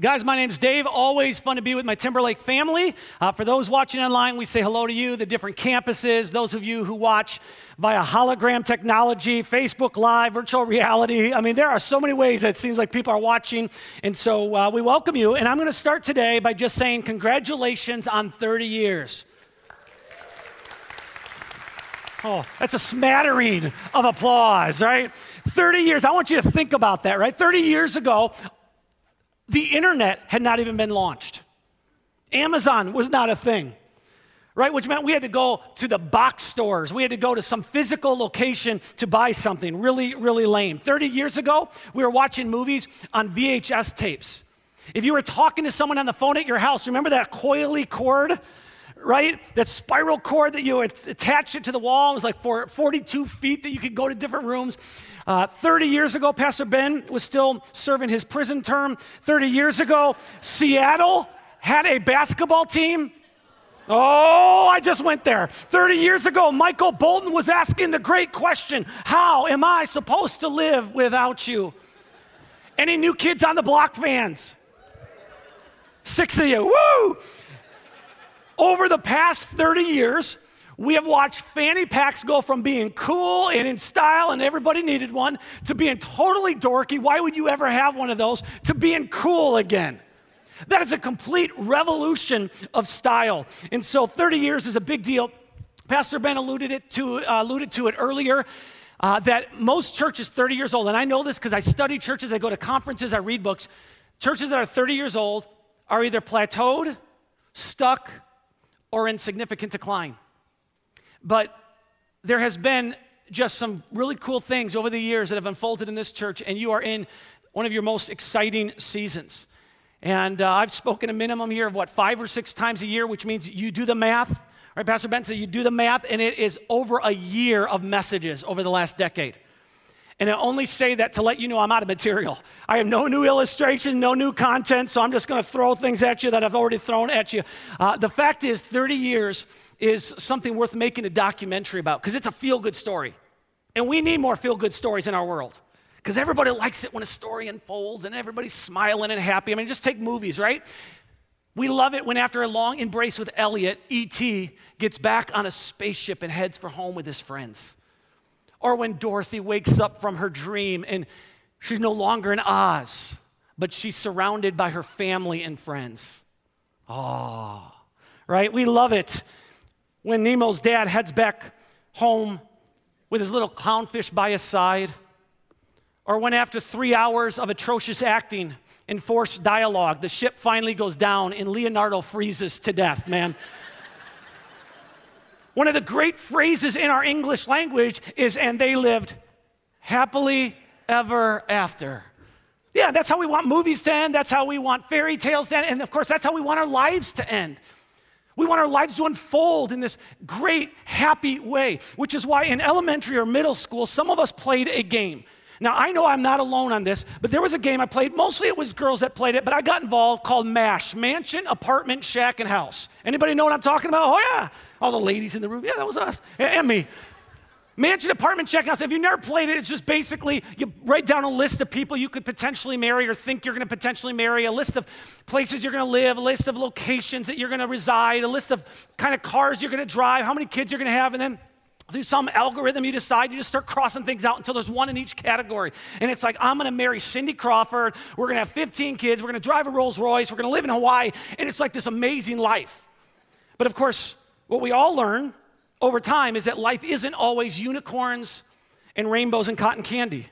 Guys, my name's Dave. Always fun to be with my Timberlake family. Uh, for those watching online, we say hello to you, the different campuses, those of you who watch via hologram technology, Facebook Live, virtual reality. I mean, there are so many ways that it seems like people are watching. And so uh, we welcome you. And I'm going to start today by just saying congratulations on 30 years. Oh, that's a smattering of applause, right? 30 years. I want you to think about that, right? 30 years ago, the internet had not even been launched. Amazon was not a thing, right? Which meant we had to go to the box stores. We had to go to some physical location to buy something. Really, really lame. 30 years ago, we were watching movies on VHS tapes. If you were talking to someone on the phone at your house, remember that coily cord? Right? That spiral cord that you attached it to the wall. Was like for 42 feet that you could go to different rooms. Uh, 30 years ago, Pastor Ben was still serving his prison term. 30 years ago, Seattle had a basketball team. Oh, I just went there. 30 years ago, Michael Bolton was asking the great question How am I supposed to live without you? Any new kids on the block fans? Six of you. Woo! Over the past 30 years, we have watched fanny packs go from being cool and in style and everybody needed one to being totally dorky. Why would you ever have one of those? To being cool again. That is a complete revolution of style. And so 30 years is a big deal. Pastor Ben alluded, it to, uh, alluded to it earlier. Uh, that most churches 30 years old, and I know this because I study churches, I go to conferences, I read books. Churches that are 30 years old are either plateaued, stuck, or in significant decline. But there has been just some really cool things over the years that have unfolded in this church, and you are in one of your most exciting seasons. And uh, I've spoken a minimum here of what, five or six times a year, which means you do the math. Right, Pastor Ben said you do the math, and it is over a year of messages over the last decade. And I only say that to let you know I'm out of material. I have no new illustration, no new content, so I'm just going to throw things at you that I've already thrown at you. Uh, the fact is, 30 years is something worth making a documentary about because it's a feel good story. And we need more feel good stories in our world because everybody likes it when a story unfolds and everybody's smiling and happy. I mean, just take movies, right? We love it when, after a long embrace with Elliot, E.T. gets back on a spaceship and heads for home with his friends. Or when Dorothy wakes up from her dream and she's no longer in Oz, but she's surrounded by her family and friends. Oh, right? We love it when Nemo's dad heads back home with his little clownfish by his side, or when after three hours of atrocious acting and forced dialogue, the ship finally goes down and Leonardo freezes to death, man. One of the great phrases in our English language is, and they lived happily ever after. Yeah, that's how we want movies to end. That's how we want fairy tales to end. And of course, that's how we want our lives to end. We want our lives to unfold in this great, happy way, which is why in elementary or middle school, some of us played a game. Now, I know I'm not alone on this, but there was a game I played. Mostly it was girls that played it, but I got involved called MASH Mansion, Apartment, Shack, and House. Anybody know what I'm talking about? Oh, yeah. All the ladies in the room. Yeah, that was us. And me. Mansion apartment check house. If you've never played it, it's just basically you write down a list of people you could potentially marry or think you're going to potentially marry, a list of places you're going to live, a list of locations that you're going to reside, a list of kind of cars you're going to drive, how many kids you're going to have, and then through some algorithm you decide you just start crossing things out until there's one in each category. And it's like, I'm going to marry Cindy Crawford. We're going to have 15 kids. We're going to drive a Rolls Royce. We're going to live in Hawaii. And it's like this amazing life. But of course, what we all learn over time is that life isn't always unicorns and rainbows and cotton candy.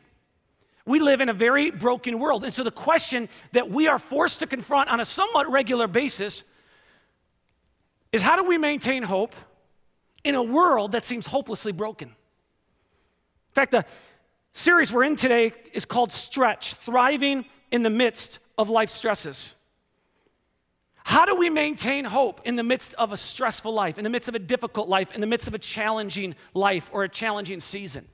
We live in a very broken world. And so the question that we are forced to confront on a somewhat regular basis is how do we maintain hope in a world that seems hopelessly broken? In fact, the series we're in today is called Stretched Thriving in the Midst of Life Stresses. How do we maintain hope in the midst of a stressful life, in the midst of a difficult life, in the midst of a challenging life or a challenging season?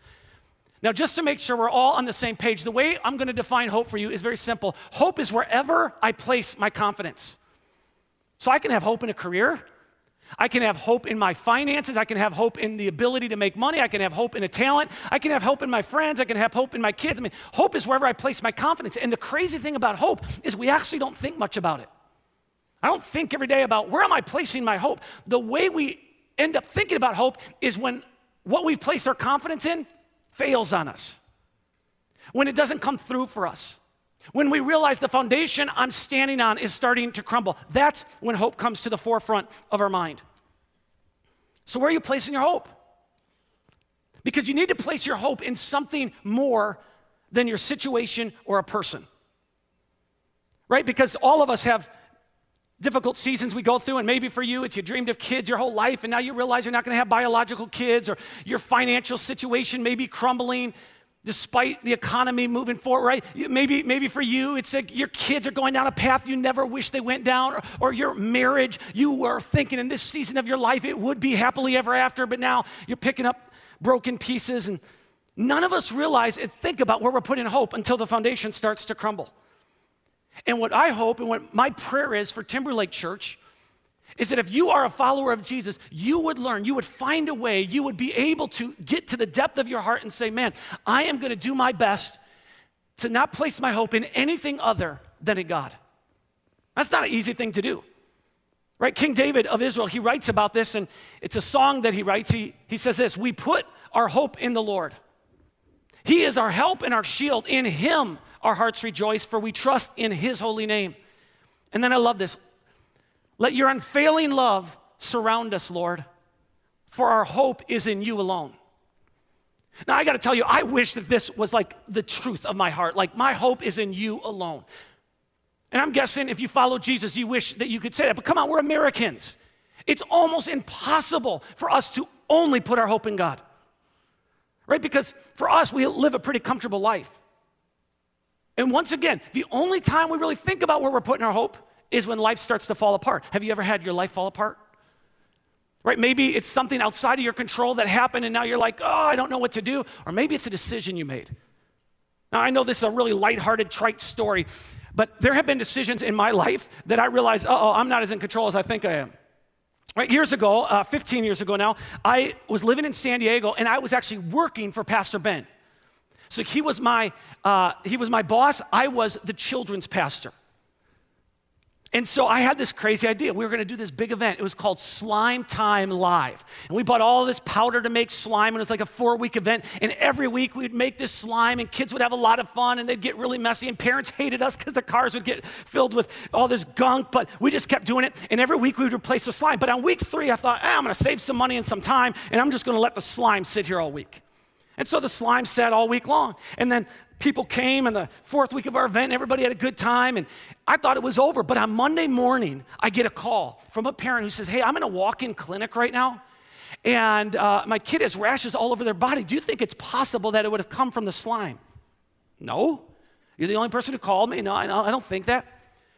Now, just to make sure we're all on the same page, the way I'm going to define hope for you is very simple. Hope is wherever I place my confidence. So I can have hope in a career. I can have hope in my finances. I can have hope in the ability to make money. I can have hope in a talent. I can have hope in my friends. I can have hope in my kids. I mean, hope is wherever I place my confidence. And the crazy thing about hope is we actually don't think much about it. I don't think every day about where am I placing my hope. The way we end up thinking about hope is when what we've placed our confidence in fails on us, when it doesn't come through for us, when we realize the foundation I'm standing on is starting to crumble. That's when hope comes to the forefront of our mind. So, where are you placing your hope? Because you need to place your hope in something more than your situation or a person. Right? Because all of us have difficult seasons we go through, and maybe for you, it's you dreamed of kids your whole life, and now you realize you're not going to have biological kids, or your financial situation may be crumbling despite the economy moving forward, right? Maybe, maybe for you, it's like your kids are going down a path you never wish they went down, or, or your marriage, you were thinking in this season of your life it would be happily ever after, but now you're picking up broken pieces, and none of us realize and think about where we're putting hope until the foundation starts to crumble. And what I hope and what my prayer is for Timberlake Church is that if you are a follower of Jesus, you would learn, you would find a way, you would be able to get to the depth of your heart and say, Man, I am going to do my best to not place my hope in anything other than in God. That's not an easy thing to do. Right? King David of Israel, he writes about this, and it's a song that he writes. He, he says this We put our hope in the Lord. He is our help and our shield. In him our hearts rejoice, for we trust in his holy name. And then I love this. Let your unfailing love surround us, Lord, for our hope is in you alone. Now, I got to tell you, I wish that this was like the truth of my heart. Like, my hope is in you alone. And I'm guessing if you follow Jesus, you wish that you could say that. But come on, we're Americans. It's almost impossible for us to only put our hope in God, right? Because for us, we live a pretty comfortable life. And once again, the only time we really think about where we're putting our hope is when life starts to fall apart. Have you ever had your life fall apart? Right? Maybe it's something outside of your control that happened and now you're like, oh, I don't know what to do. Or maybe it's a decision you made. Now, I know this is a really lighthearted, trite story, but there have been decisions in my life that I realized, oh, I'm not as in control as I think I am. Right, years ago, uh, 15 years ago now, I was living in San Diego and I was actually working for Pastor Ben. So he was my, uh, he was my boss. I was the children's pastor. And so I had this crazy idea. We were going to do this big event. It was called Slime Time Live. And we bought all this powder to make slime, and it was like a four week event. And every week we'd make this slime, and kids would have a lot of fun, and they'd get really messy. And parents hated us because the cars would get filled with all this gunk, but we just kept doing it. And every week we would replace the slime. But on week three, I thought, ah, I'm going to save some money and some time, and I'm just going to let the slime sit here all week. And so the slime sat all week long. And then people came in the fourth week of our event, everybody had a good time. And I thought it was over. But on Monday morning, I get a call from a parent who says, Hey, I'm in a walk in clinic right now. And uh, my kid has rashes all over their body. Do you think it's possible that it would have come from the slime? No. You're the only person who called me. No, I don't think that.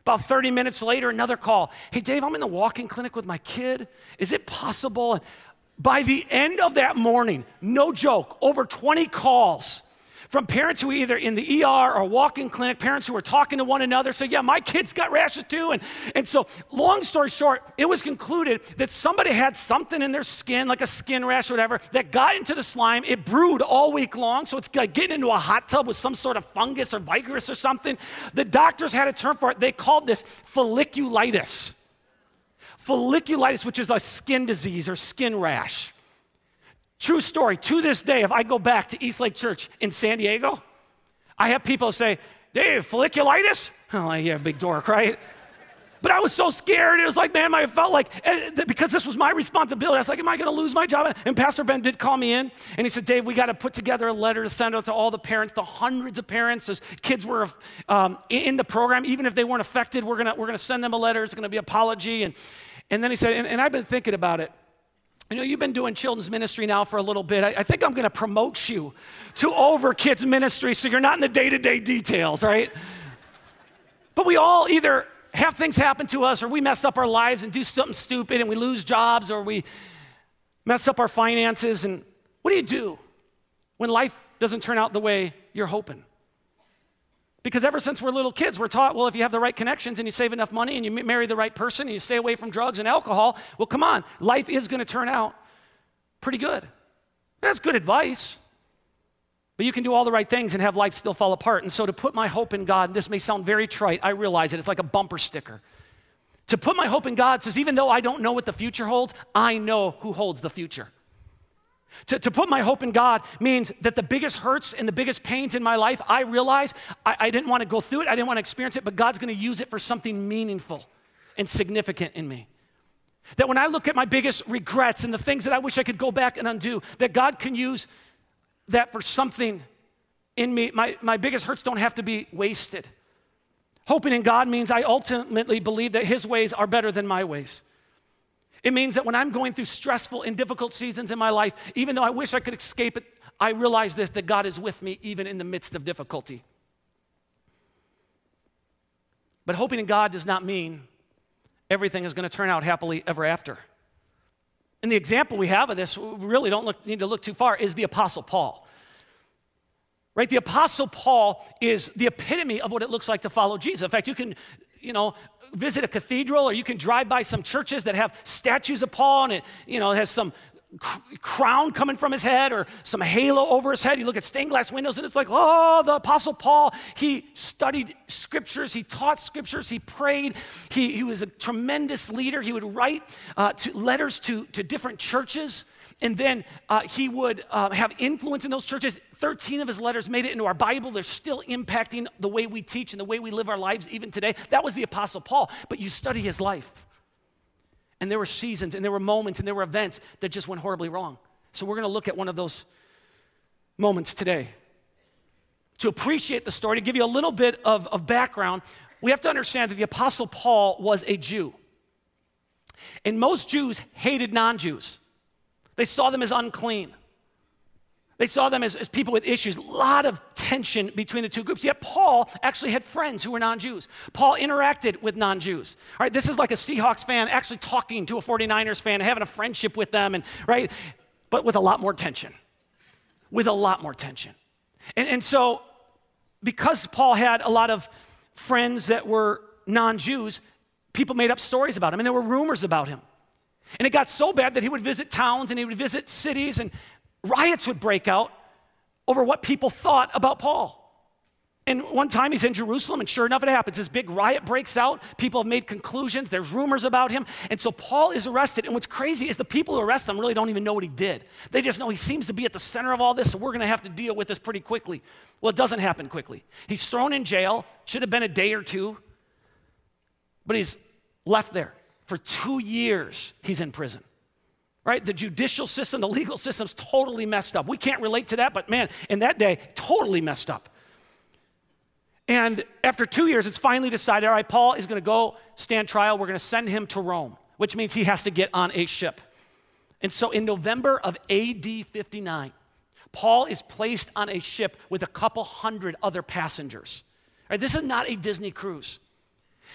About 30 minutes later, another call. Hey, Dave, I'm in the walk in clinic with my kid. Is it possible? By the end of that morning, no joke, over 20 calls from parents who were either in the ER or walk-in clinic, parents who were talking to one another, say, yeah, my kid's got rashes too. And, and so long story short, it was concluded that somebody had something in their skin, like a skin rash or whatever, that got into the slime. It brewed all week long, so it's like getting into a hot tub with some sort of fungus or virus or something. The doctors had a term for it. They called this folliculitis folliculitis, which is a skin disease or skin rash. True story. To this day, if I go back to East Lake Church in San Diego, I have people say, Dave, folliculitis? I'm like, yeah, big dork, right? But I was so scared. It was like, man, I felt like, eh, because this was my responsibility, I was like, am I going to lose my job? And Pastor Ben did call me in, and he said, Dave, we got to put together a letter to send out to all the parents, the hundreds of parents. As kids were um, in the program, even if they weren't affected, we're going we're gonna send them a letter. It's going to be an apology. And, and then he said, and, and I've been thinking about it. I know you've been doing children's ministry now for a little bit. I, I think I'm going to promote you to over kids ministry so you're not in the day to day details, right? but we all either have things happen to us or we mess up our lives and do something stupid and we lose jobs or we mess up our finances. And what do you do when life doesn't turn out the way you're hoping? Because ever since we're little kids, we're taught, well, if you have the right connections and you save enough money and you marry the right person and you stay away from drugs and alcohol, well, come on, life is going to turn out pretty good. That's good advice. But you can do all the right things and have life still fall apart. And so to put my hope in God, this may sound very trite, I realize it, it's like a bumper sticker. To put my hope in God says, even though I don't know what the future holds, I know who holds the future. To, to put my hope in God means that the biggest hurts and the biggest pains in my life, I realize I, I didn't want to go through it, I didn't want to experience it, but God's going to use it for something meaningful and significant in me. That when I look at my biggest regrets and the things that I wish I could go back and undo, that God can use that for something in me. My, my biggest hurts don't have to be wasted. Hoping in God means I ultimately believe that His ways are better than my ways. It means that when I'm going through stressful and difficult seasons in my life, even though I wish I could escape it, I realize this that God is with me even in the midst of difficulty. But hoping in God does not mean everything is going to turn out happily ever after. And the example we have of this, we really don't look, need to look too far, is the Apostle Paul. Right? The Apostle Paul is the epitome of what it looks like to follow Jesus. In fact, you can you know, visit a cathedral or you can drive by some churches that have statues of Paul and it, you know, has some crown coming from his head or some halo over his head. You look at stained glass windows and it's like, oh, the Apostle Paul. He studied scriptures, he taught scriptures, he prayed. He, he was a tremendous leader. He would write uh, to letters to, to different churches. And then uh, he would uh, have influence in those churches. 13 of his letters made it into our Bible. They're still impacting the way we teach and the way we live our lives even today. That was the Apostle Paul. But you study his life. And there were seasons and there were moments and there were events that just went horribly wrong. So we're going to look at one of those moments today. To appreciate the story, to give you a little bit of, of background, we have to understand that the Apostle Paul was a Jew. And most Jews hated non Jews. They saw them as unclean. They saw them as, as people with issues, a lot of tension between the two groups. Yet Paul actually had friends who were non Jews. Paul interacted with non Jews. All right, this is like a Seahawks fan actually talking to a 49ers fan and having a friendship with them, and right, but with a lot more tension. With a lot more tension. And, and so, because Paul had a lot of friends that were non Jews, people made up stories about him, and there were rumors about him. And it got so bad that he would visit towns and he would visit cities, and riots would break out over what people thought about Paul. And one time he's in Jerusalem, and sure enough, it happens. This big riot breaks out. People have made conclusions. There's rumors about him. And so Paul is arrested. And what's crazy is the people who arrest him really don't even know what he did. They just know he seems to be at the center of all this, so we're going to have to deal with this pretty quickly. Well, it doesn't happen quickly. He's thrown in jail, should have been a day or two, but he's left there. For two years, he's in prison. Right? The judicial system, the legal system's totally messed up. We can't relate to that, but man, in that day, totally messed up. And after two years, it's finally decided all right, Paul is going to go stand trial. We're going to send him to Rome, which means he has to get on a ship. And so in November of AD 59, Paul is placed on a ship with a couple hundred other passengers. This is not a Disney cruise.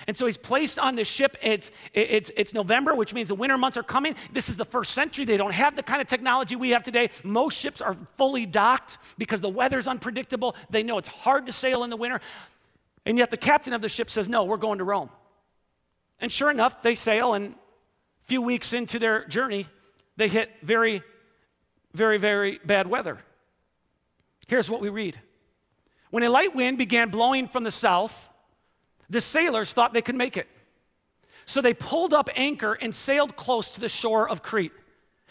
And so he's placed on this ship. It's, it's, it's November, which means the winter months are coming. This is the first century. They don't have the kind of technology we have today. Most ships are fully docked because the weather's unpredictable. They know it's hard to sail in the winter. And yet the captain of the ship says, No, we're going to Rome. And sure enough, they sail, and a few weeks into their journey, they hit very, very, very bad weather. Here's what we read When a light wind began blowing from the south, the sailors thought they could make it. So they pulled up anchor and sailed close to the shore of Crete.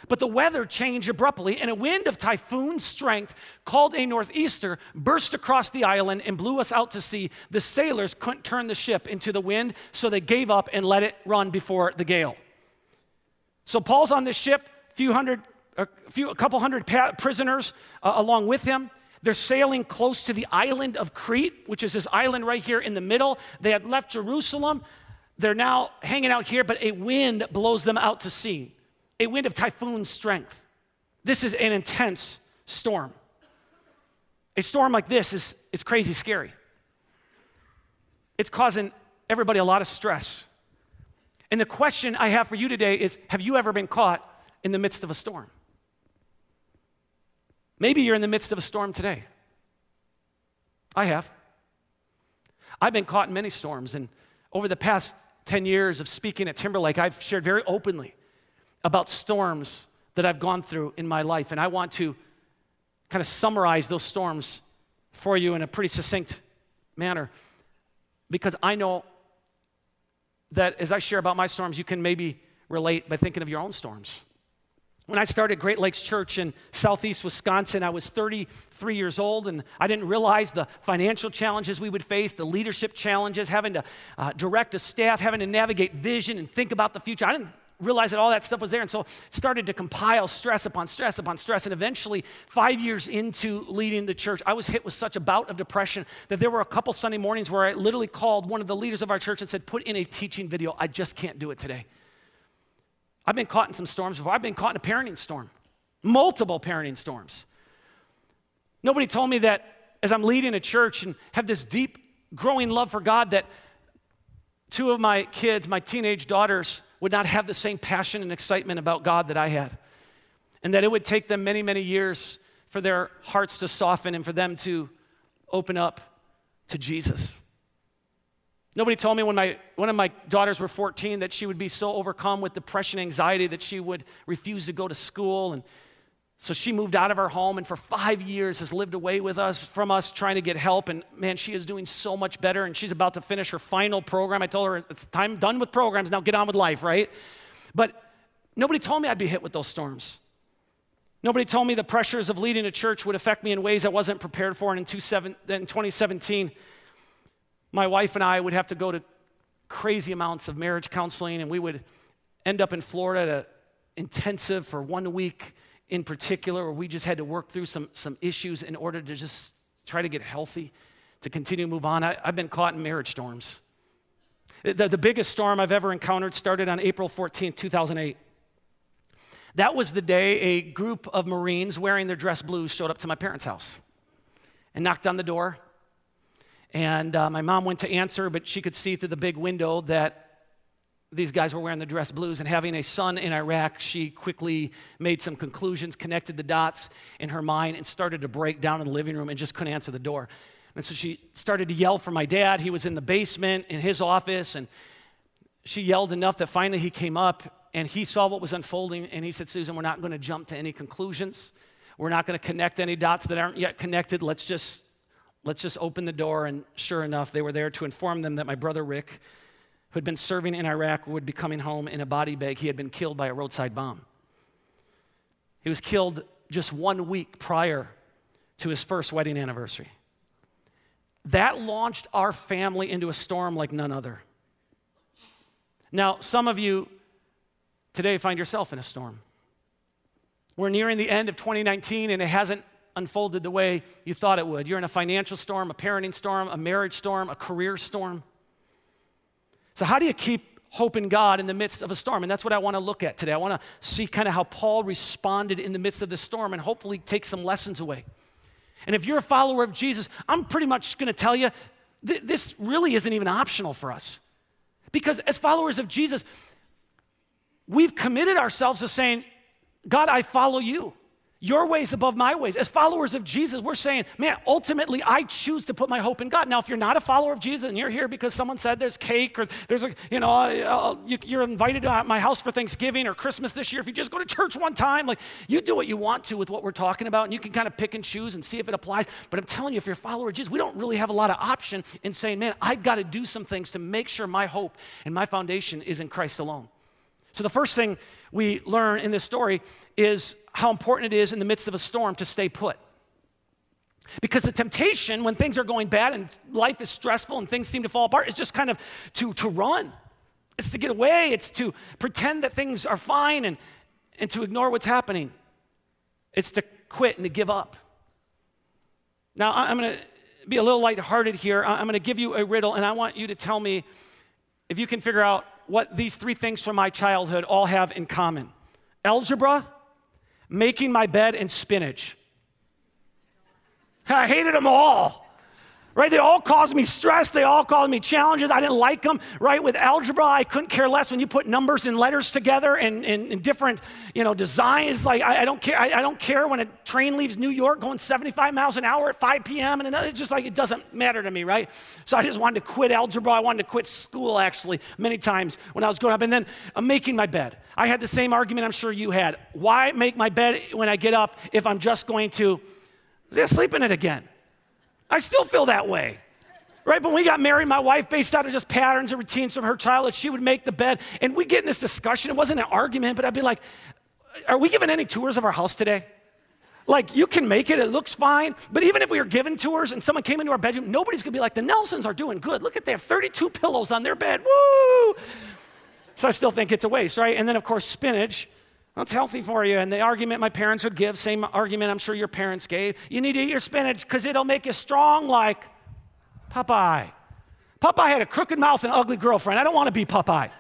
But the weather changed abruptly, and a wind of typhoon strength, called a northeaster, burst across the island and blew us out to sea. The sailors couldn't turn the ship into the wind, so they gave up and let it run before the gale. So Paul's on this ship, a few hundred, a, few, a couple hundred prisoners uh, along with him. They're sailing close to the island of Crete, which is this island right here in the middle. They had left Jerusalem. They're now hanging out here, but a wind blows them out to sea. a wind of typhoon strength. This is an intense storm. A storm like this is, is crazy scary. It's causing everybody a lot of stress. And the question I have for you today is Have you ever been caught in the midst of a storm? Maybe you're in the midst of a storm today. I have. I've been caught in many storms, and over the past 10 years of speaking at Timberlake, I've shared very openly about storms that I've gone through in my life. And I want to kind of summarize those storms for you in a pretty succinct manner because I know that as I share about my storms, you can maybe relate by thinking of your own storms. When I started Great Lakes Church in southeast Wisconsin, I was 33 years old, and I didn't realize the financial challenges we would face, the leadership challenges, having to uh, direct a staff, having to navigate vision and think about the future. I didn't realize that all that stuff was there. And so started to compile stress upon stress upon stress. And eventually, five years into leading the church, I was hit with such a bout of depression that there were a couple Sunday mornings where I literally called one of the leaders of our church and said, Put in a teaching video. I just can't do it today. I've been caught in some storms before. I've been caught in a parenting storm, multiple parenting storms. Nobody told me that as I'm leading a church and have this deep, growing love for God, that two of my kids, my teenage daughters, would not have the same passion and excitement about God that I had. And that it would take them many, many years for their hearts to soften and for them to open up to Jesus. Nobody told me when my, one of my daughters were 14 that she would be so overcome with depression, anxiety that she would refuse to go to school and so she moved out of her home and for five years has lived away with us, from us, trying to get help. And man, she is doing so much better. And she's about to finish her final program. I told her it's time done with programs. Now get on with life, right? But nobody told me I'd be hit with those storms. Nobody told me the pressures of leading a church would affect me in ways I wasn't prepared for. And in 2017, my wife and I would have to go to crazy amounts of marriage counseling, and we would end up in Florida at an intensive for one week in particular, where we just had to work through some, some issues in order to just try to get healthy, to continue to move on. I, have been caught in marriage storms. The, the biggest storm I've ever encountered started on April 14, 2008. That was the day a group of Marines wearing their dress blues showed up to my parents' house and knocked on the door. And uh, my mom went to answer, but she could see through the big window that these guys were wearing the dress blues and having a son in Iraq, she quickly made some conclusions, connected the dots in her mind, and started to break down in the living room and just couldn't answer the door. And so she started to yell for my dad. He was in the basement in his office, and she yelled enough that finally he came up and he saw what was unfolding. And he said, Susan, we're not going to jump to any conclusions. We're not going to connect any dots that aren't yet connected. Let's just let's just open the door. And sure enough, they were there to inform them that my brother Rick who had been serving in Iraq would be coming home in a body bag. He had been killed by a roadside bomb. He was killed just one week prior to his first wedding anniversary. That launched our family into a storm like none other. Now, some of you today find yourself in a storm. We're nearing the end of 2019 and it hasn't unfolded the way you thought it would. You're in a financial storm, a parenting storm, a marriage storm, a career storm. So, how do you keep hope in God in the midst of a storm? And that's what I want to look at today. I want to see kind of how Paul responded in the midst of the storm and hopefully take some lessons away. And if you're a follower of Jesus, I'm pretty much going to tell you th- this really isn't even optional for us. Because as followers of Jesus, we've committed ourselves to saying, God, I follow you. Your ways above my ways. As followers of Jesus, we're saying, man, ultimately, I choose to put my hope in God. Now, if you're not a follower of Jesus and you're here because someone said there's cake or there's a, you know, uh, you, are invited to my house for Thanksgiving or Christmas this year, if you just go to church one time, like you do what you want to with what we're talking about and you can kind of pick and choose and see if it applies. But I'm telling you, if you're a follower of Jesus, we don't really have a lot of option in saying, man, I've got to do some things to make sure my hope and my foundation is in Christ alone. So, the first thing we learn in this story is how important it is in the midst of a storm to stay put. Because the temptation when things are going bad and life is stressful and things seem to fall apart is just kind of to, to run. It's to get away, it's to pretend that things are fine and, and to ignore what's happening. It's to quit and to give up. Now, I'm going to be a little lighthearted here. I'm going to give you a riddle, and I want you to tell me if you can figure out what these three things from my childhood all have in common. algebra, making my bed, and spinach. I hated them all right? They all caused me stress. They all caused me challenges. I didn't like them, right? With algebra, I couldn't care less when you put numbers and letters together and, and different, you know, designs. Like, I, I don't care. I, I, don't care when a train leaves New York going 75 miles an hour at 5 p.m. And another, it's just like, it doesn't matter to me, right? So I just wanted to quit algebra. I wanted to quit school, actually, many times when I was growing up. And then I'm making my bed. I had the same argument I'm sure you had. Why make my bed when I get up if I'm just going to sleep in it again? I still feel that way. Right? But when we got married, my wife, based out of just patterns and routines from her childhood, she would make the bed. And we'd get in this discussion. It wasn't an argument, but I'd be like, Are we giving any tours of our house today? Like, you can make it, it looks fine. But even if we were given tours and someone came into our bedroom, nobody's gonna be like, The Nelsons are doing good. Look at they have 32 pillows on their bed. Woo! So I still think it's a waste, right? And then, of course, spinach. That's healthy for you. And the argument my parents would give, same argument I'm sure your parents gave, you need to eat your spinach because it'll make you strong like Popeye. Popeye had a crooked mouth and ugly girlfriend. I don't want to be Popeye.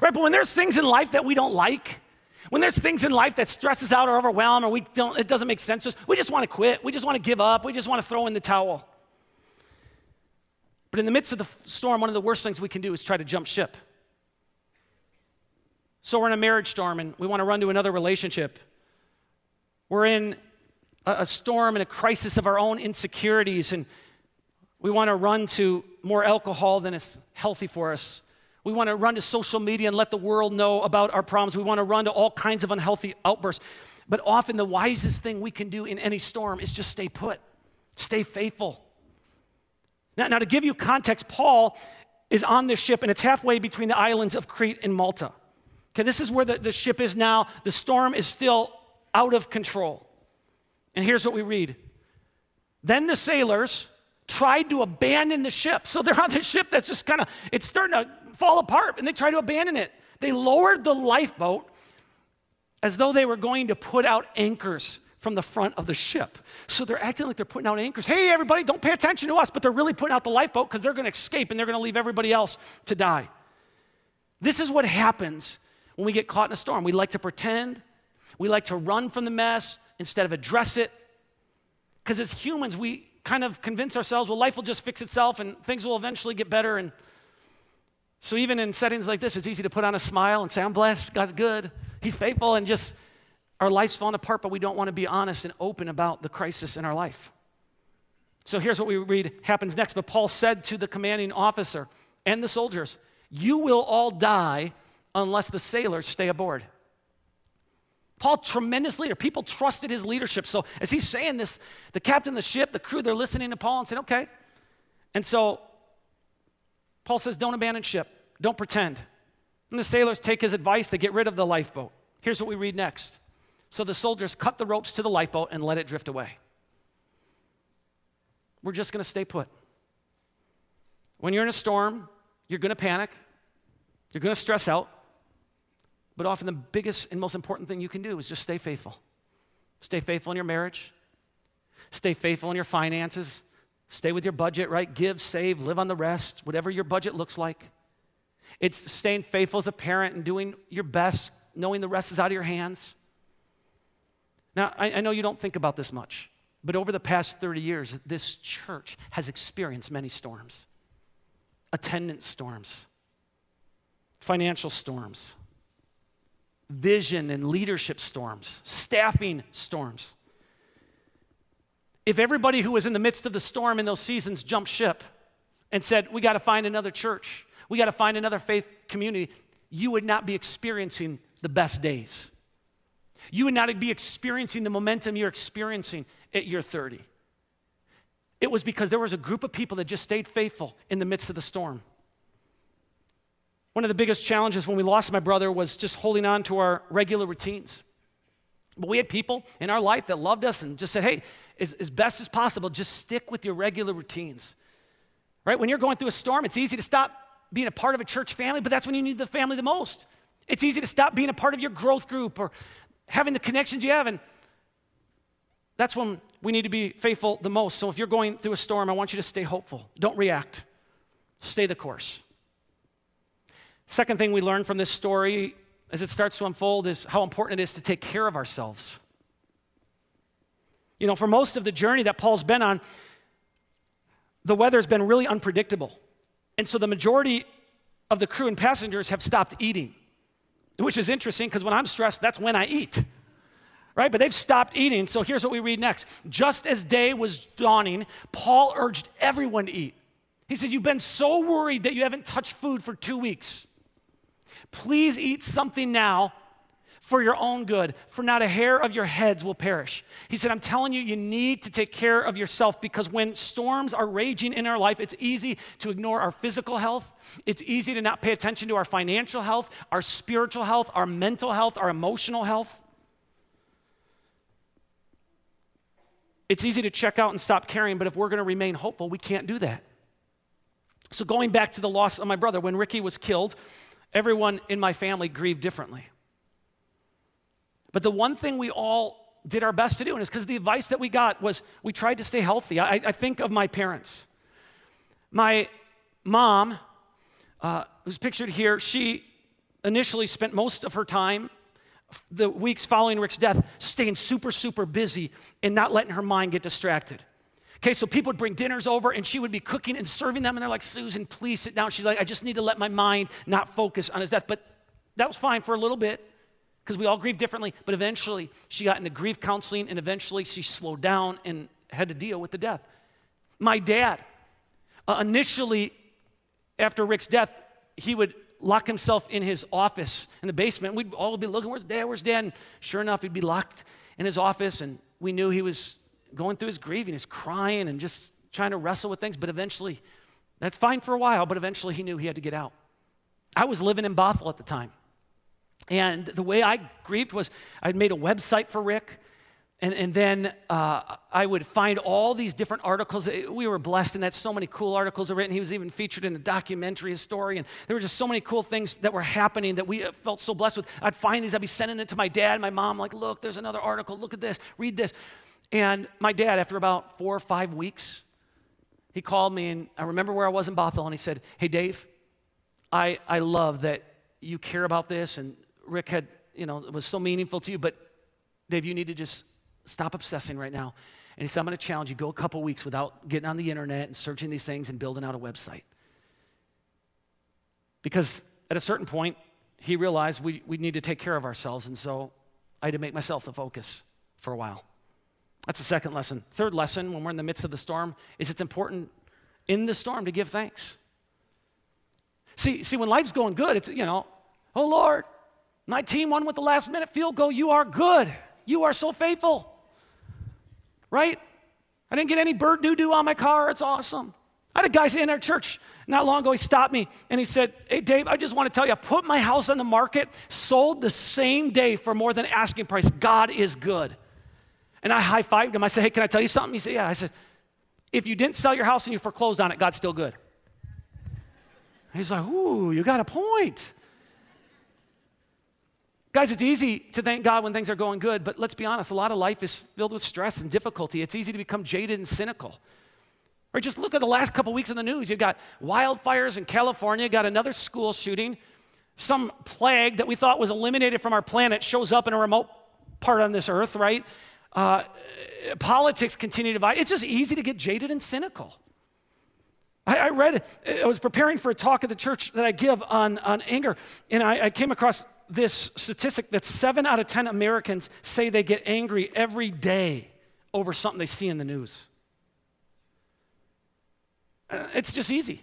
right? But when there's things in life that we don't like, when there's things in life that stresses out or overwhelm or we don't, it doesn't make sense to us, we just want to quit. We just want to give up. We just want to throw in the towel. But in the midst of the storm, one of the worst things we can do is try to jump ship. So we're in a marriage storm and we want to run to another relationship. We're in a, storm and a crisis of our own insecurities, and we want to run to more alcohol than is healthy for us. We want to run to social media and let the world know about our problems. We want to run to all kinds of unhealthy outbursts. But often, the wisest thing we can do in any storm is just stay put, stay faithful. Now, now to give you context, Paul is on this ship and it's halfway between the islands of Crete and Malta. Okay, this is where the, the ship is now. The storm is still out of control. And here's what we read Then the sailors tried to abandon the ship. So they're on this ship that's just kind of, it's starting to fall apart, and they try to abandon it. They lowered the lifeboat as though they were going to put out anchors from the front of the ship. So they're acting like they're putting out anchors. Hey, everybody, don't pay attention to us, but they're really putting out the lifeboat because they're going to escape and they're going to leave everybody else to die. This is what happens when we get caught in a storm. We like to pretend, we like to run from the mess instead of address it. Because as humans, we kind of convince ourselves, well, life will just fix itself and things will eventually get better. And so, even in settings like this, it's easy to put on a smile and say, I'm blessed, God's good, He's faithful, and just our life's falling apart, but we don't want to be honest and open about the crisis in our life. So, here's what we read happens next. But Paul said to the commanding officer and the soldiers, You will all die unless the sailors stay aboard. Paul, tremendous leader. People trusted his leadership. So as he's saying this, the captain of the ship, the crew, they're listening to Paul and saying, okay. And so Paul says, don't abandon ship. Don't pretend. And the sailors take his advice to get rid of the lifeboat. Here's what we read next. So the soldiers cut the ropes to the lifeboat and let it drift away. We're just going to stay put. When you're in a storm, you're going to panic, you're going to stress out. But often the biggest and most important thing you can do is just stay faithful. Stay faithful in your marriage, stay faithful in your finances, stay with your budget, right? Give, save, live on the rest, whatever your budget looks like. It's staying faithful as a parent and doing your best, knowing the rest is out of your hands. Now, I, I know you don't think about this much, but over the past 30 years, this church has experienced many storms attendance storms, financial storms vision and leadership storms, staffing storms. If everybody who was in the midst of the storm in those seasons jumped ship and said, We got to find another church, we got to find another faith community, you would not be experiencing the best days. You would not be experiencing the momentum you're experiencing at year 30. It was because there was a group of people that just stayed faithful in the midst of the storm. One of the biggest challenges when we lost my brother was just holding on to our regular routines. But we had people in our life that loved us and just said, hey, as, as best as possible, just stick with your regular routines. Right? When you're going through a storm, it's easy to stop being a part of a church family, but that's when you need the family the most. It's easy to stop being a part of your growth group or having the connections you have. And that's when we need to be faithful the most. So if you're going through a storm, I want you to stay hopeful. Don't react, stay the course. Second thing we learn from this story as it starts to unfold is how important it is to take care of ourselves. You know, for most of the journey that Paul's been on, the weather's been really unpredictable. And so the majority of the crew and passengers have stopped eating, which is interesting because when I'm stressed, that's when I eat. Right? But they've stopped eating. So here's what we read next. Just as day was dawning, Paul urged everyone to eat. He said, You've been so worried that you haven't touched food for two weeks. Please eat something now for your own good, for not a hair of your heads will perish. He said, I'm telling you, you need to take care of yourself because when storms are raging in our life, it's easy to ignore our physical health. It's easy to not pay attention to our financial health, our spiritual health, our mental health, our emotional health. It's easy to check out and stop caring, but if we're going to remain hopeful, we can't do that. So, going back to the loss of my brother, when Ricky was killed, everyone in my family grieved differently. But the one thing we all did our best to do, and it's because the advice that we got was we tried to stay healthy. I, I think of my parents. My mom, uh, who's pictured here, she initially spent most of her time the weeks following Rick's death staying super, super busy and not letting her mind get distracted. Okay, so people would bring dinners over and she would be cooking and serving them, and they're like, Susan, please sit down. She's like, I just need to let my mind not focus on his death. But that was fine for a little bit because we all grieve differently. But eventually, she got into grief counseling, and eventually, she slowed down and had to deal with the death. My dad, uh, initially, after Rick's death, he would lock himself in his office in the basement. We'd all be looking, where's dad? Where's dad? And sure enough, he'd be locked in his office, and we knew he was going through his grieving, his crying, and just trying to wrestle with things. But eventually, that's fine for a while, but eventually he knew he had to get out. I was living in Bothell at the time. And the way I grieved was I'd made a website for Rick. And, and then uh, I would find all these different articles. We were blessed in that so many cool articles are written. He was even featured in a documentary, a story, and there were just so many cool things that were happening that we felt so blessed with. I'd find these, I'd be sending it to my dad, my mom, like, look, there's another article, look at this, read this. And my dad, after about four or five weeks, he called me, and I remember where I was in Bothell, and he said, Hey, Dave, I, I love that you care about this, and Rick had, you know, it was so meaningful to you, but Dave, you need to just stop obsessing right now. And he said, I'm going to challenge you, go a couple weeks without getting on the internet and searching these things and building out a website. Because at a certain point, he realized we, we need to take care of ourselves. And so I had to make myself the focus for a while. That's the second lesson. Third lesson, when we're in the midst of the storm, is it's important in the storm to give thanks. See, see, when life's going good, it's, you know, oh Lord, my team won with the last minute field goal. You are good. You are so faithful. Right? I didn't get any bird doo doo on my car. It's awesome. I had a guy in our church not long ago. He stopped me and he said, Hey, Dave, I just want to tell you, I put my house on the market, sold the same day for more than asking price. God is good. And I high fived him. I said, Hey, can I tell you something? He said, Yeah. I said, If you didn't sell your house and you foreclosed on it, God's still good. He's like, Ooh, you got a point. Guys, it's easy to thank God when things are going good, but let's be honest, a lot of life is filled with stress and difficulty. It's easy to become jaded and cynical. Or just look at the last couple weeks in the news. You've got wildfires in California, got another school shooting, some plague that we thought was eliminated from our planet shows up in a remote part on this earth, right? Uh, politics continue to divide. It's just easy to get jaded and cynical. I, I, read, I was preparing for a talk at the church that I give on, on anger, and I, I came across this statistic that seven out of 10 Americans say they get angry every day over something they see in the news. Uh, it's just easy.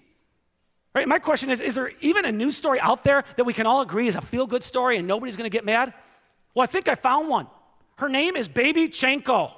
Right? My question is Is there even a news story out there that we can all agree is a feel good story and nobody's going to get mad? Well, I think I found one. Her name is Baby Chanco.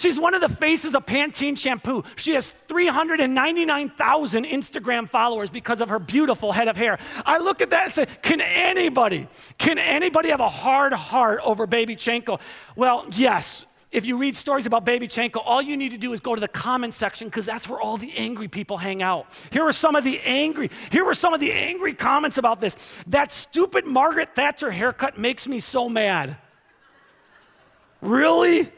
She's one of the faces of Pantene shampoo. She has 399,000 Instagram followers because of her beautiful head of hair. I look at that and say, can anybody, can anybody have a hard heart over Baby Chanco? Well, yes. If you read stories about Baby Chanco, all you need to do is go to the comment section because that's where all the angry people hang out. Here are some of the angry, here were some of the angry comments about this. That stupid Margaret Thatcher haircut makes me so mad. Really?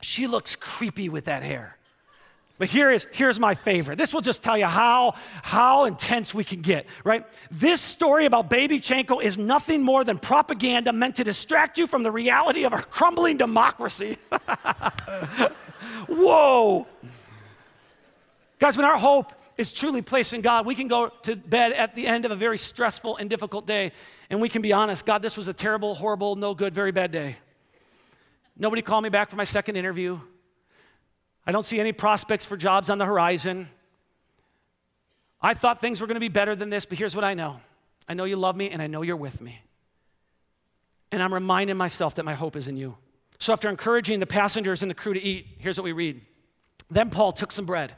She looks creepy with that hair. But here is, here's my favorite. This will just tell you how, how intense we can get, right? This story about baby Chanco is nothing more than propaganda meant to distract you from the reality of our crumbling democracy. Whoa. Guys, when our hope is truly placed in God, we can go to bed at the end of a very stressful and difficult day, and we can be honest God, this was a terrible, horrible, no good, very bad day. Nobody called me back for my second interview. I don't see any prospects for jobs on the horizon. I thought things were going to be better than this, but here's what I know I know you love me, and I know you're with me. And I'm reminding myself that my hope is in you. So, after encouraging the passengers and the crew to eat, here's what we read. Then Paul took some bread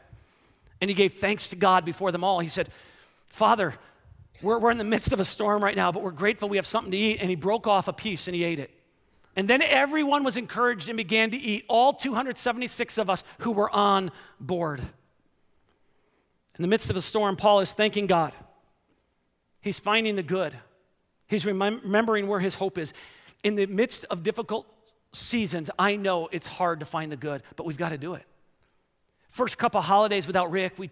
and he gave thanks to God before them all. He said, Father, we're, we're in the midst of a storm right now, but we're grateful we have something to eat. And he broke off a piece and he ate it. And then everyone was encouraged and began to eat, all 276 of us who were on board. In the midst of a storm, Paul is thanking God. He's finding the good. He's remem- remembering where his hope is. In the midst of difficult seasons, I know it's hard to find the good, but we've got to do it. First couple holidays without Rick, we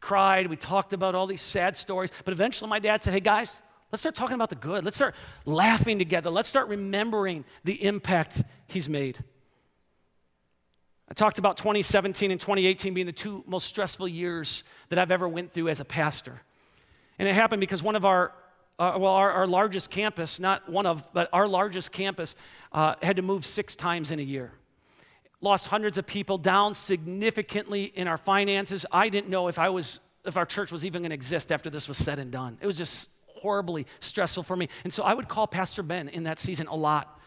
cried, we talked about all these sad stories, but eventually my dad said, Hey guys, Let's start talking about the good. Let's start laughing together. Let's start remembering the impact he's made. I talked about 2017 and 2018 being the two most stressful years that I've ever went through as a pastor. And it happened because one of our, uh, well, our, our, largest campus, not one of, but our largest campus uh, had to move six times in a year. Lost hundreds of people, down significantly in our finances. I didn't know if I was, if our church was even going to exist after this was said and done. It was just horribly stressful for me. And so I would call Pastor Ben in that season a lot.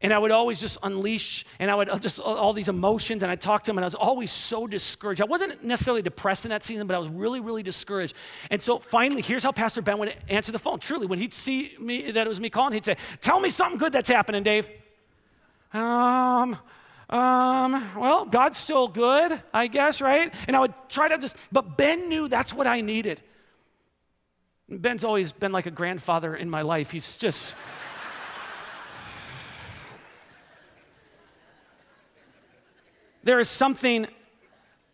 And I would always just unleash, and I would uh, just all these emotions, and I'd talk to him, and I was always so discouraged. I wasn't necessarily depressed in that season, but I was really, really discouraged. And so finally, here's how Pastor Ben would answer the phone. Truly, when he'd see me, that it was me calling, he'd say, Tell me something good that's happening, Dave. Um, um, well, God's still good, I guess, right? And I would try to just, but Ben knew that's what I needed. Ben's always been like a grandfather in my life. He's just. there is something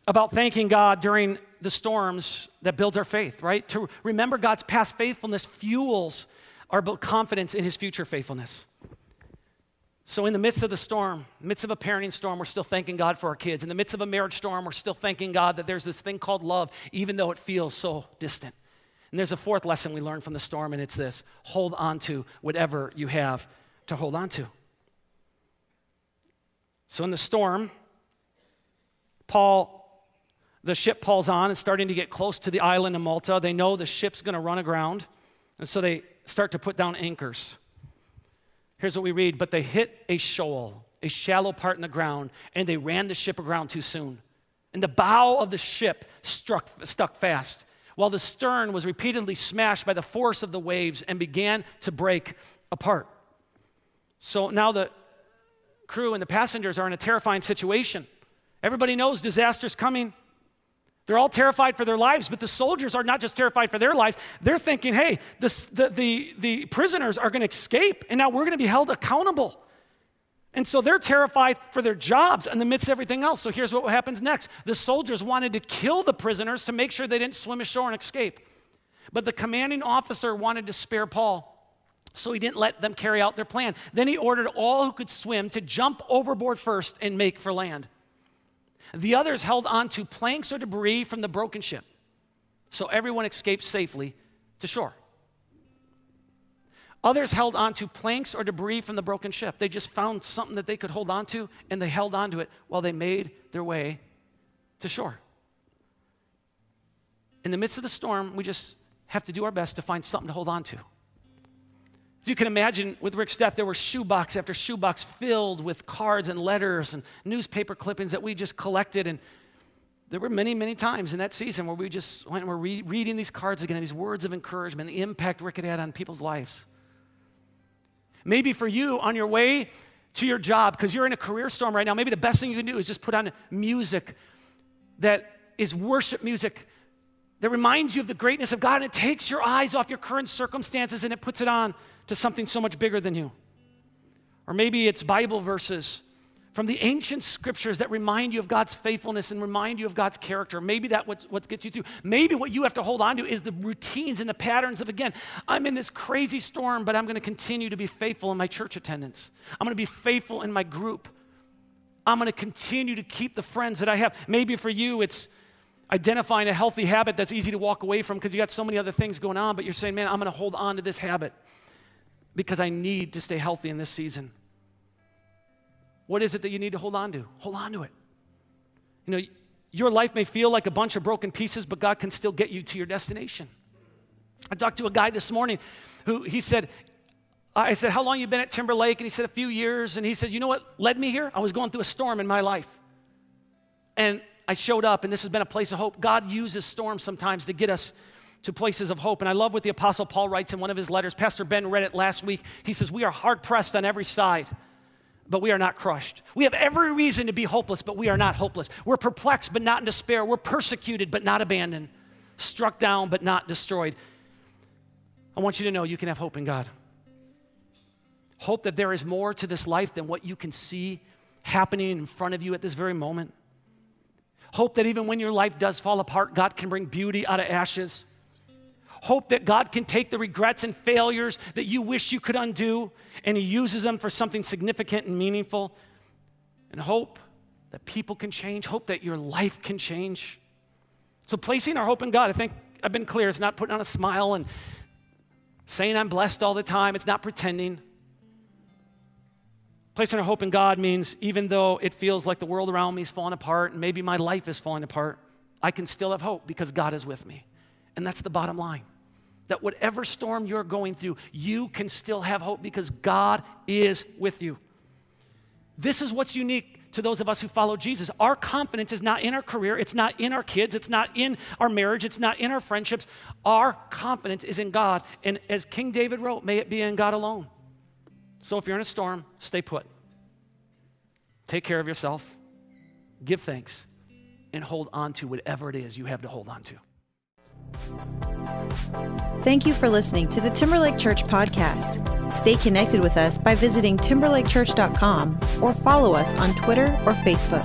about thanking God during the storms that builds our faith, right? To remember God's past faithfulness fuels our confidence in his future faithfulness. So, in the midst of the storm, midst of a parenting storm, we're still thanking God for our kids. In the midst of a marriage storm, we're still thanking God that there's this thing called love, even though it feels so distant. And there's a fourth lesson we learn from the storm, and it's this hold on to whatever you have to hold on to. So in the storm, Paul, the ship Paul's on is starting to get close to the island of Malta. They know the ship's going to run aground, and so they start to put down anchors. Here's what we read But they hit a shoal, a shallow part in the ground, and they ran the ship aground too soon. And the bow of the ship struck, stuck fast while the stern was repeatedly smashed by the force of the waves and began to break apart. So now the crew and the passengers are in a terrifying situation. Everybody knows disaster's coming. They're all terrified for their lives, but the soldiers are not just terrified for their lives. They're thinking, hey, this, the, the, the prisoners are going to escape, and now we're going to be held accountable. And so they're terrified for their jobs in the midst of everything else. So here's what happens next the soldiers wanted to kill the prisoners to make sure they didn't swim ashore and escape. But the commanding officer wanted to spare Paul. So he didn't let them carry out their plan. Then he ordered all who could swim to jump overboard first and make for land. The others held on to planks or debris from the broken ship. So everyone escaped safely to shore. Others held on to planks or debris from the broken ship. They just found something that they could hold on to and they held on to it while they made their way to shore. In the midst of the storm, we just have to do our best to find something to hold on to. As you can imagine, with Rick's death, there were shoebox after shoebox filled with cards and letters and newspaper clippings that we just collected. And there were many, many times in that season where we just went and were re- reading these cards again, these words of encouragement, the impact Rick had had on people's lives. Maybe for you on your way to your job, because you're in a career storm right now, maybe the best thing you can do is just put on music that is worship music that reminds you of the greatness of God and it takes your eyes off your current circumstances and it puts it on to something so much bigger than you. Or maybe it's Bible verses from the ancient scriptures that remind you of God's faithfulness and remind you of God's character. Maybe what, what gets you through. Maybe what you have to hold on to is the routines and the patterns of, again, I'm in this crazy storm, but I'm going to continue to be faithful in my church attendance. I'm going to be faithful in my group. I'm going to continue to keep the friends that I have. Maybe for you, it's identifying a healthy habit that's easy to walk away from because you got so many other things going on, but you're saying, man, I'm going to hold on to this habit because I need to stay healthy in this season. What is it that you need to hold on to? Hold on to it. You know, your life may feel like a bunch of broken pieces, but God can still get you to your destination. I talked to a guy this morning who he said, I said, How long you been at Timberlake? And he said, A few years. And he said, You know what led me here? I was going through a storm in my life. And I showed up, and this has been a place of hope. God uses storms sometimes to get us to places of hope. And I love what the Apostle Paul writes in one of his letters. Pastor Ben read it last week. He says, We are hard pressed on every side but we are not crushed. We have every reason to be hopeless, but we are not hopeless. We're perplexed, but not in despair. We're persecuted, but not abandoned. Struck down, but not destroyed. I want you to know you can have hope in God. Hope that there is more to this life than what you can see happening in front of you at this very moment. Hope that even when your life does fall apart, God can bring beauty out of ashes. Hope that God can take the regrets and failures that you wish you could undo and He uses them for something significant and meaningful. And hope that people can change, hope that your life can change. So, placing our hope in God, I think I've been clear. It's not putting on a smile and saying I'm blessed all the time, it's not pretending. Placing our hope in God means even though it feels like the world around me is falling apart and maybe my life is falling apart, I can still have hope because God is with me. And that's the bottom line. That whatever storm you're going through, you can still have hope because God is with you. This is what's unique to those of us who follow Jesus. Our confidence is not in our career, it's not in our kids, it's not in our marriage, it's not in our friendships. Our confidence is in God. And as King David wrote, may it be in God alone. So if you're in a storm, stay put. Take care of yourself, give thanks, and hold on to whatever it is you have to hold on to. Thank you for listening to the Timberlake Church podcast. Stay connected with us by visiting timberlakechurch.com or follow us on Twitter or Facebook.